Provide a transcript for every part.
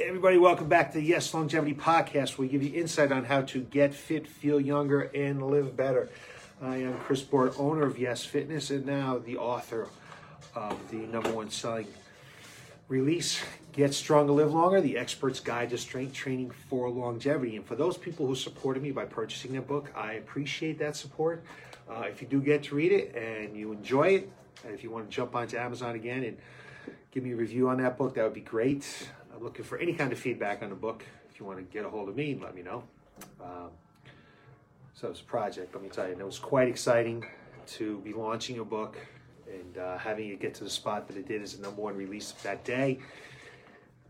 Everybody, welcome back to the Yes Longevity Podcast. We give you insight on how to get fit, feel younger, and live better. I am Chris Board, owner of Yes Fitness, and now the author of the number one selling release, Get Stronger, Live Longer, the expert's guide to strength training for longevity. And for those people who supported me by purchasing that book, I appreciate that support. Uh, if you do get to read it and you enjoy it, and if you want to jump onto Amazon again and give me a review on that book, that would be great. I'm looking for any kind of feedback on the book. If you want to get a hold of me, let me know. Um, so a project, let me tell you. It was quite exciting to be launching a book and uh, having it get to the spot that it did as the number one release that day.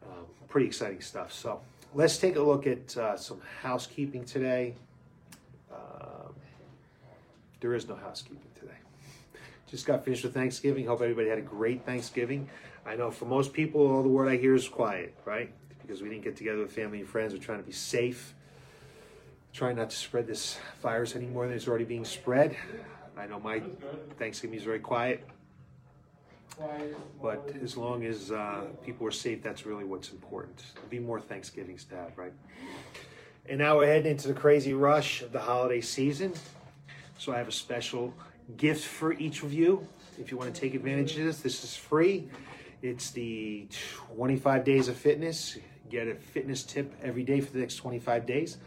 Um, pretty exciting stuff. So let's take a look at uh, some housekeeping today. Um, there is no housekeeping today. Just got finished with Thanksgiving. Hope everybody had a great Thanksgiving. I know for most people, all the word I hear is quiet, right? Because we didn't get together with family and friends. We're trying to be safe, trying not to spread this virus any more than it's already being spread. I know my Thanksgiving is very quiet, but as long as uh, people are safe, that's really what's important. There'll be more Thanksgivings to have, right? And now we're heading into the crazy rush of the holiday season. So I have a special gift for each of you. If you want to take advantage of this, this is free. It's the 25 days of fitness. Get a fitness tip every day for the next 25 days.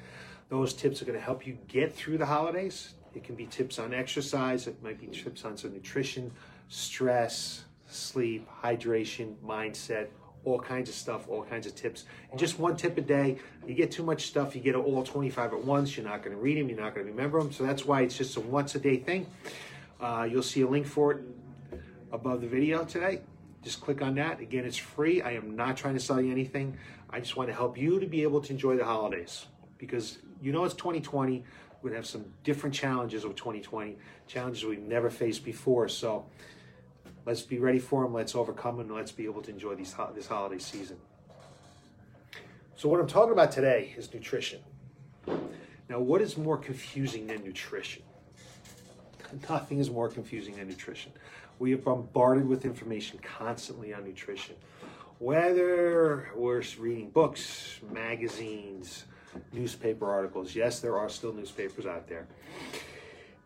Those tips are going to help you get through the holidays. It can be tips on exercise, it might be tips on some nutrition, stress, sleep, hydration, mindset, all kinds of stuff, all kinds of tips. And just one tip a day. You get too much stuff, you get all 25 at once. You're not going to read them, you're not going to remember them. So that's why it's just a once a day thing. Uh, you'll see a link for it above the video today. Just click on that. Again, it's free. I am not trying to sell you anything. I just want to help you to be able to enjoy the holidays because you know it's 2020. We're going to have some different challenges with 2020, challenges we've never faced before. So let's be ready for them. Let's overcome them. Let's be able to enjoy these, this holiday season. So, what I'm talking about today is nutrition. Now, what is more confusing than nutrition? Nothing is more confusing than nutrition. We are bombarded with information constantly on nutrition. Whether we're reading books, magazines, newspaper articles, yes, there are still newspapers out there.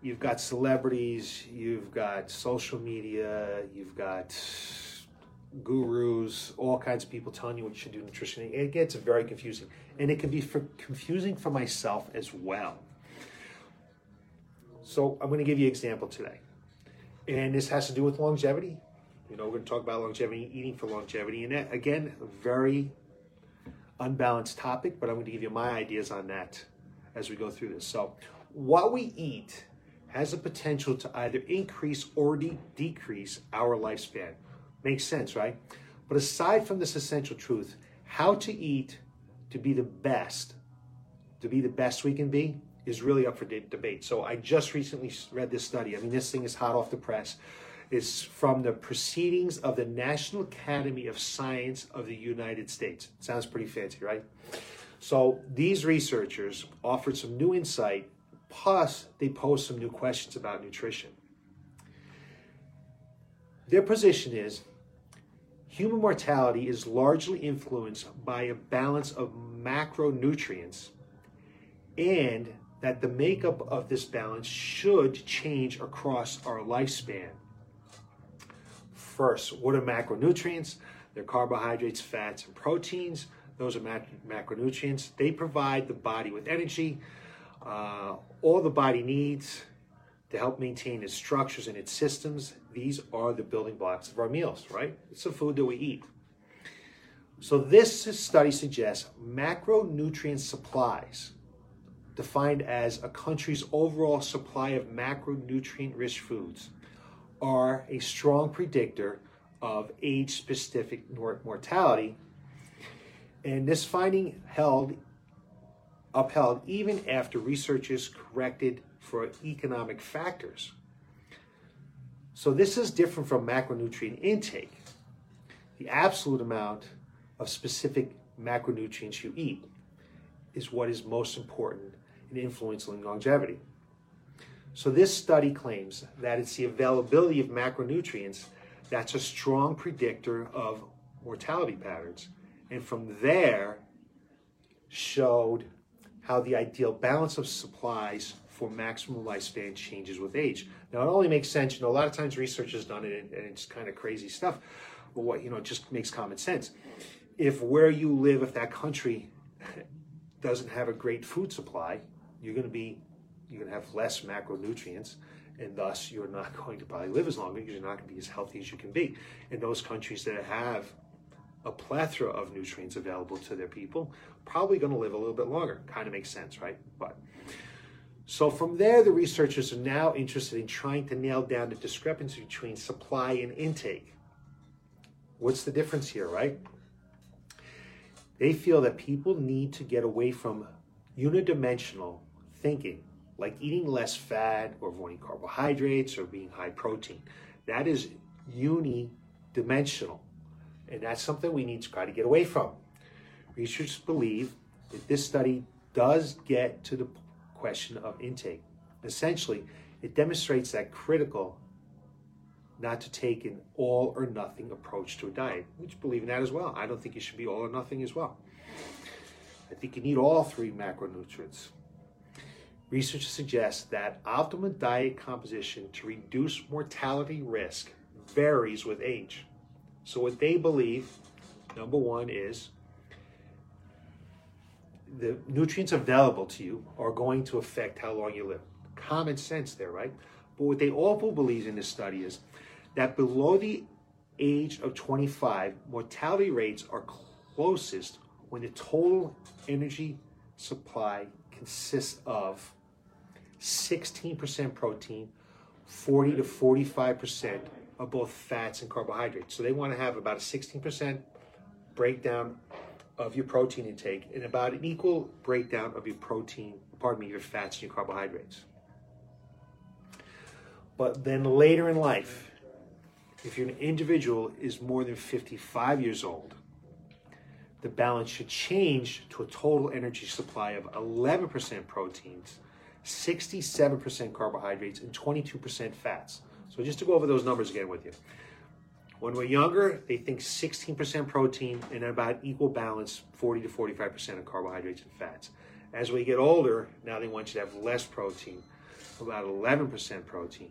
You've got celebrities, you've got social media, you've got gurus, all kinds of people telling you what you should do nutrition. It gets very confusing. And it can be for confusing for myself as well. So I'm going to give you an example today. And this has to do with longevity. You know, we're going to talk about longevity, eating for longevity. And that, again, very unbalanced topic, but I'm going to give you my ideas on that as we go through this. So, what we eat has the potential to either increase or de- decrease our lifespan. Makes sense, right? But aside from this essential truth, how to eat to be the best, to be the best we can be, is really up for de- debate. So I just recently read this study. I mean, this thing is hot off the press. It's from the Proceedings of the National Academy of Science of the United States. Sounds pretty fancy, right? So these researchers offered some new insight, plus they posed some new questions about nutrition. Their position is human mortality is largely influenced by a balance of macronutrients and that the makeup of this balance should change across our lifespan. First, what are macronutrients? They're carbohydrates, fats, and proteins. Those are macronutrients. They provide the body with energy, uh, all the body needs to help maintain its structures and its systems. These are the building blocks of our meals, right? It's the food that we eat. So, this study suggests macronutrient supplies defined as a country's overall supply of macronutrient rich foods, are a strong predictor of age specific mortality. And this finding held upheld even after researchers corrected for economic factors. So this is different from macronutrient intake, the absolute amount of specific macronutrients you eat is what is most important and influencing longevity. So this study claims that it's the availability of macronutrients that's a strong predictor of mortality patterns. And from there, showed how the ideal balance of supplies for maximum lifespan changes with age. Now, it only makes sense, you know, a lot of times research has done it and it's kind of crazy stuff, but what, you know, it just makes common sense. If where you live, if that country doesn't have a great food supply, you're going to be, you're going to have less macronutrients and thus you're not going to probably live as long because you're not going to be as healthy as you can be. In those countries that have a plethora of nutrients available to their people, probably going to live a little bit longer. Kind of makes sense, right? But so from there, the researchers are now interested in trying to nail down the discrepancy between supply and intake. What's the difference here, right? They feel that people need to get away from unidimensional thinking, like eating less fat or avoiding carbohydrates or being high protein. That is unidimensional. And that's something we need to try to get away from. Researchers believe that this study does get to the question of intake. Essentially, it demonstrates that critical not to take an all or nothing approach to a diet, which believe in that as well. I don't think you should be all or nothing as well. I think you need all three macronutrients. Research suggests that optimal diet composition to reduce mortality risk varies with age. So, what they believe, number one, is the nutrients available to you are going to affect how long you live. Common sense there, right? But what they also believe in this study is that below the age of 25, mortality rates are closest when the total energy supply consists of 16% protein, 40 to 45% of both fats and carbohydrates. So they want to have about a 16% breakdown of your protein intake and about an equal breakdown of your protein, pardon me, your fats and your carbohydrates. But then later in life, if you're an individual is more than 55 years old, the balance should change to a total energy supply of 11% proteins, 67% carbohydrates, and 22% fats. So just to go over those numbers again with you. When we're younger, they think 16% protein and about equal balance, 40 to 45% of carbohydrates and fats. As we get older, now they want you to have less protein, about 11% protein,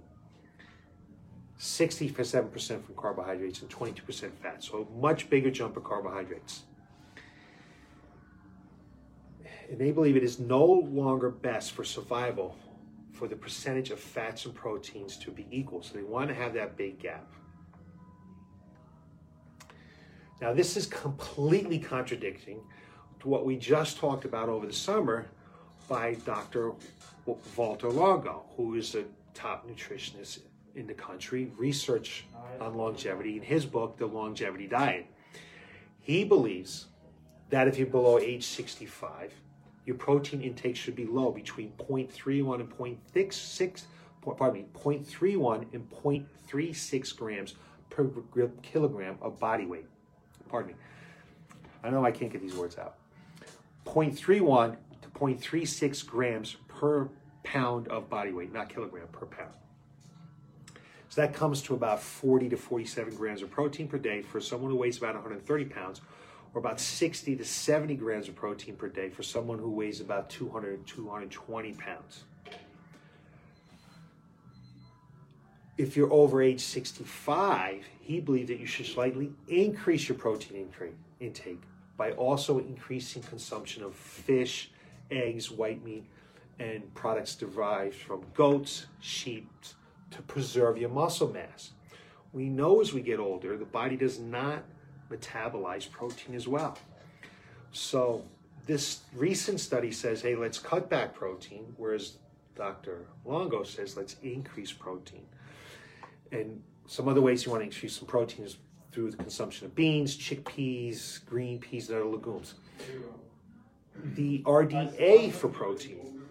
67% from carbohydrates, and 22% fat. So much bigger jump of carbohydrates. And they believe it is no longer best for survival for the percentage of fats and proteins to be equal. So they want to have that big gap. Now, this is completely contradicting to what we just talked about over the summer by Dr. Walter Longo, who is a top nutritionist in the country, research on longevity in his book, The Longevity Diet. He believes that if you're below age 65, your protein intake should be low between 0.31 and 0.66, pardon me, 0.31 and 0.36 grams per kilogram of body weight. Pardon me. I know I can't get these words out. 0.31 to 0.36 grams per pound of body weight, not kilogram, per pound. So that comes to about 40 to 47 grams of protein per day for someone who weighs about 130 pounds or about 60 to 70 grams of protein per day for someone who weighs about 200 220 pounds. If you're over age 65, he believed that you should slightly increase your protein intake by also increasing consumption of fish, eggs, white meat, and products derived from goats, sheep, to preserve your muscle mass. We know as we get older, the body does not metabolize protein as well. So this recent study says, hey, let's cut back protein, whereas Dr. Longo says, let's increase protein. And some other ways you want to increase some protein is through the consumption of beans, chickpeas, green peas, and other legumes. The RDA for protein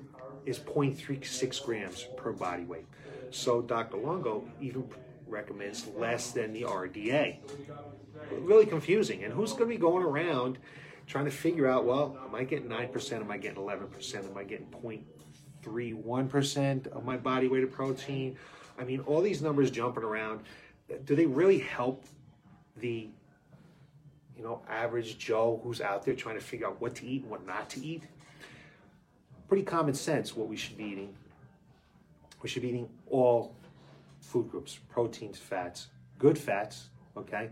is 0.36 grams per body weight. So Dr. Longo even recommends less than the RDA really confusing. And who's going to be going around trying to figure out, well, am I getting 9%? Am I getting 11%? Am I getting 0.31% of my body weight of protein? I mean, all these numbers jumping around, do they really help the you know, average Joe who's out there trying to figure out what to eat and what not to eat, pretty common sense what we should be eating. We should be eating all food groups, proteins, fats, good fats, okay,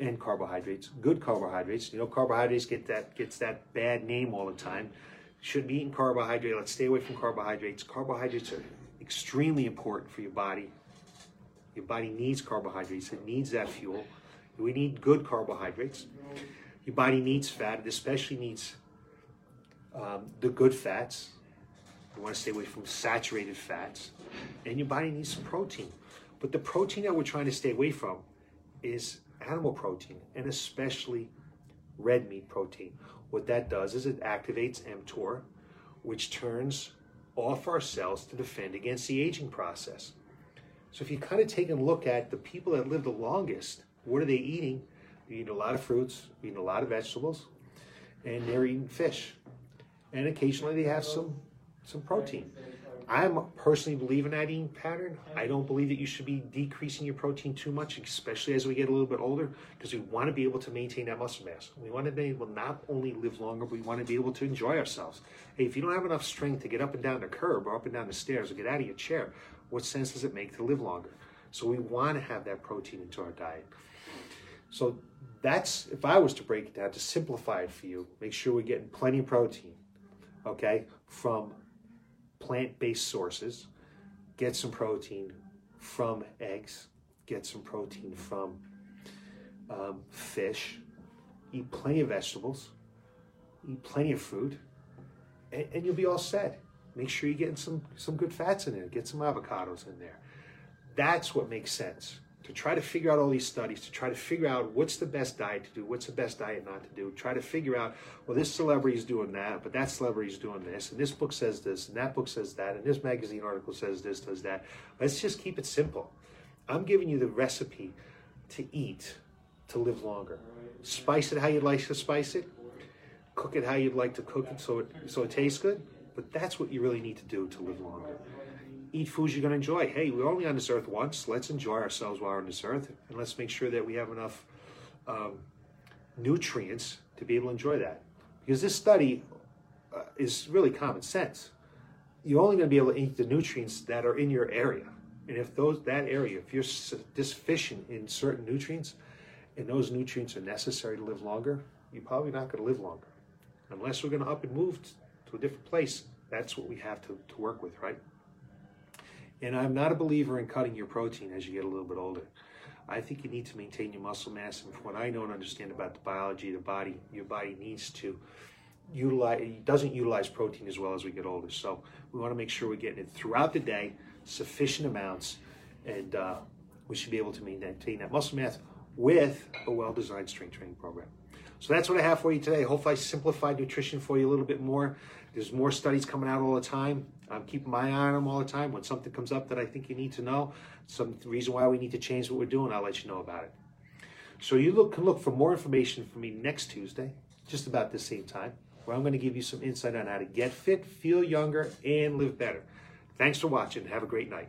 and carbohydrates, good carbohydrates. You know, carbohydrates get that gets that bad name all the time. Shouldn't be eating carbohydrate. Let's stay away from carbohydrates. Carbohydrates are extremely important for your body. Your body needs carbohydrates. It needs that fuel. We need good carbohydrates. Your body needs fat. It especially needs um, the good fats. You want to stay away from saturated fats. And your body needs some protein. But the protein that we're trying to stay away from is animal protein, and especially red meat protein. What that does is it activates mTOR, which turns off our cells to defend against the aging process. So if you kind of take a look at the people that live the longest, what are they eating? They're eating a lot of fruits, eating a lot of vegetables, and they're eating fish. And occasionally they have some some protein. I'm personally believe in that eating pattern. I don't believe that you should be decreasing your protein too much, especially as we get a little bit older, because we want to be able to maintain that muscle mass. We want to be able not only live longer, but we want to be able to enjoy ourselves. Hey, if you don't have enough strength to get up and down the curb or up and down the stairs or get out of your chair, what sense does it make to live longer? So we want to have that protein into our diet. So that's if I was to break it down to simplify it for you, make sure we're getting plenty of protein, okay, from plant-based sources. Get some protein from eggs. Get some protein from um, fish. Eat plenty of vegetables. Eat plenty of fruit, and, and you'll be all set. Make sure you're getting some some good fats in there. Get some avocados in there. That's what makes sense to try to figure out all these studies, to try to figure out what's the best diet to do, what's the best diet not to do, try to figure out, well, this celebrity is doing that, but that celebrity is doing this, and this book says this, and that book says that, and this magazine article says this, does that. Let's just keep it simple. I'm giving you the recipe to eat to live longer. Spice it how you'd like to spice it. Cook it how you'd like to cook it so it so it tastes good. But that's what you really need to do to live longer eat foods you're going to enjoy. Hey, we're only on this earth once. Let's enjoy ourselves while we're on this earth, and let's make sure that we have enough um, nutrients to be able to enjoy that. Because this study uh, is really common sense. You're only going to be able to eat the nutrients that are in your area, and if those that area, if you're deficient in certain nutrients, and those nutrients are necessary to live longer, you're probably not going to live longer, unless we're going to up and move to a different place. That's what we have to, to work with, right? And I'm not a believer in cutting your protein as you get a little bit older. I think you need to maintain your muscle mass. And from what I know and understand about the biology of the body, your body needs to utilize, it doesn't utilize protein as well as we get older. So we want to make sure we're getting it throughout the day, sufficient amounts, and uh, we should be able to maintain that muscle mass with a well-designed strength training program. So that's what I have for you today. Hopefully I simplified nutrition for you a little bit more. There's more studies coming out all the time. I'm keeping my eye on them all the time. When something comes up that I think you need to know, some reason why we need to change what we're doing, I'll let you know about it. So you look, can look for more information from me next Tuesday, just about the same time, where I'm going to give you some insight on how to get fit, feel younger, and live better. Thanks for watching. Have a great night.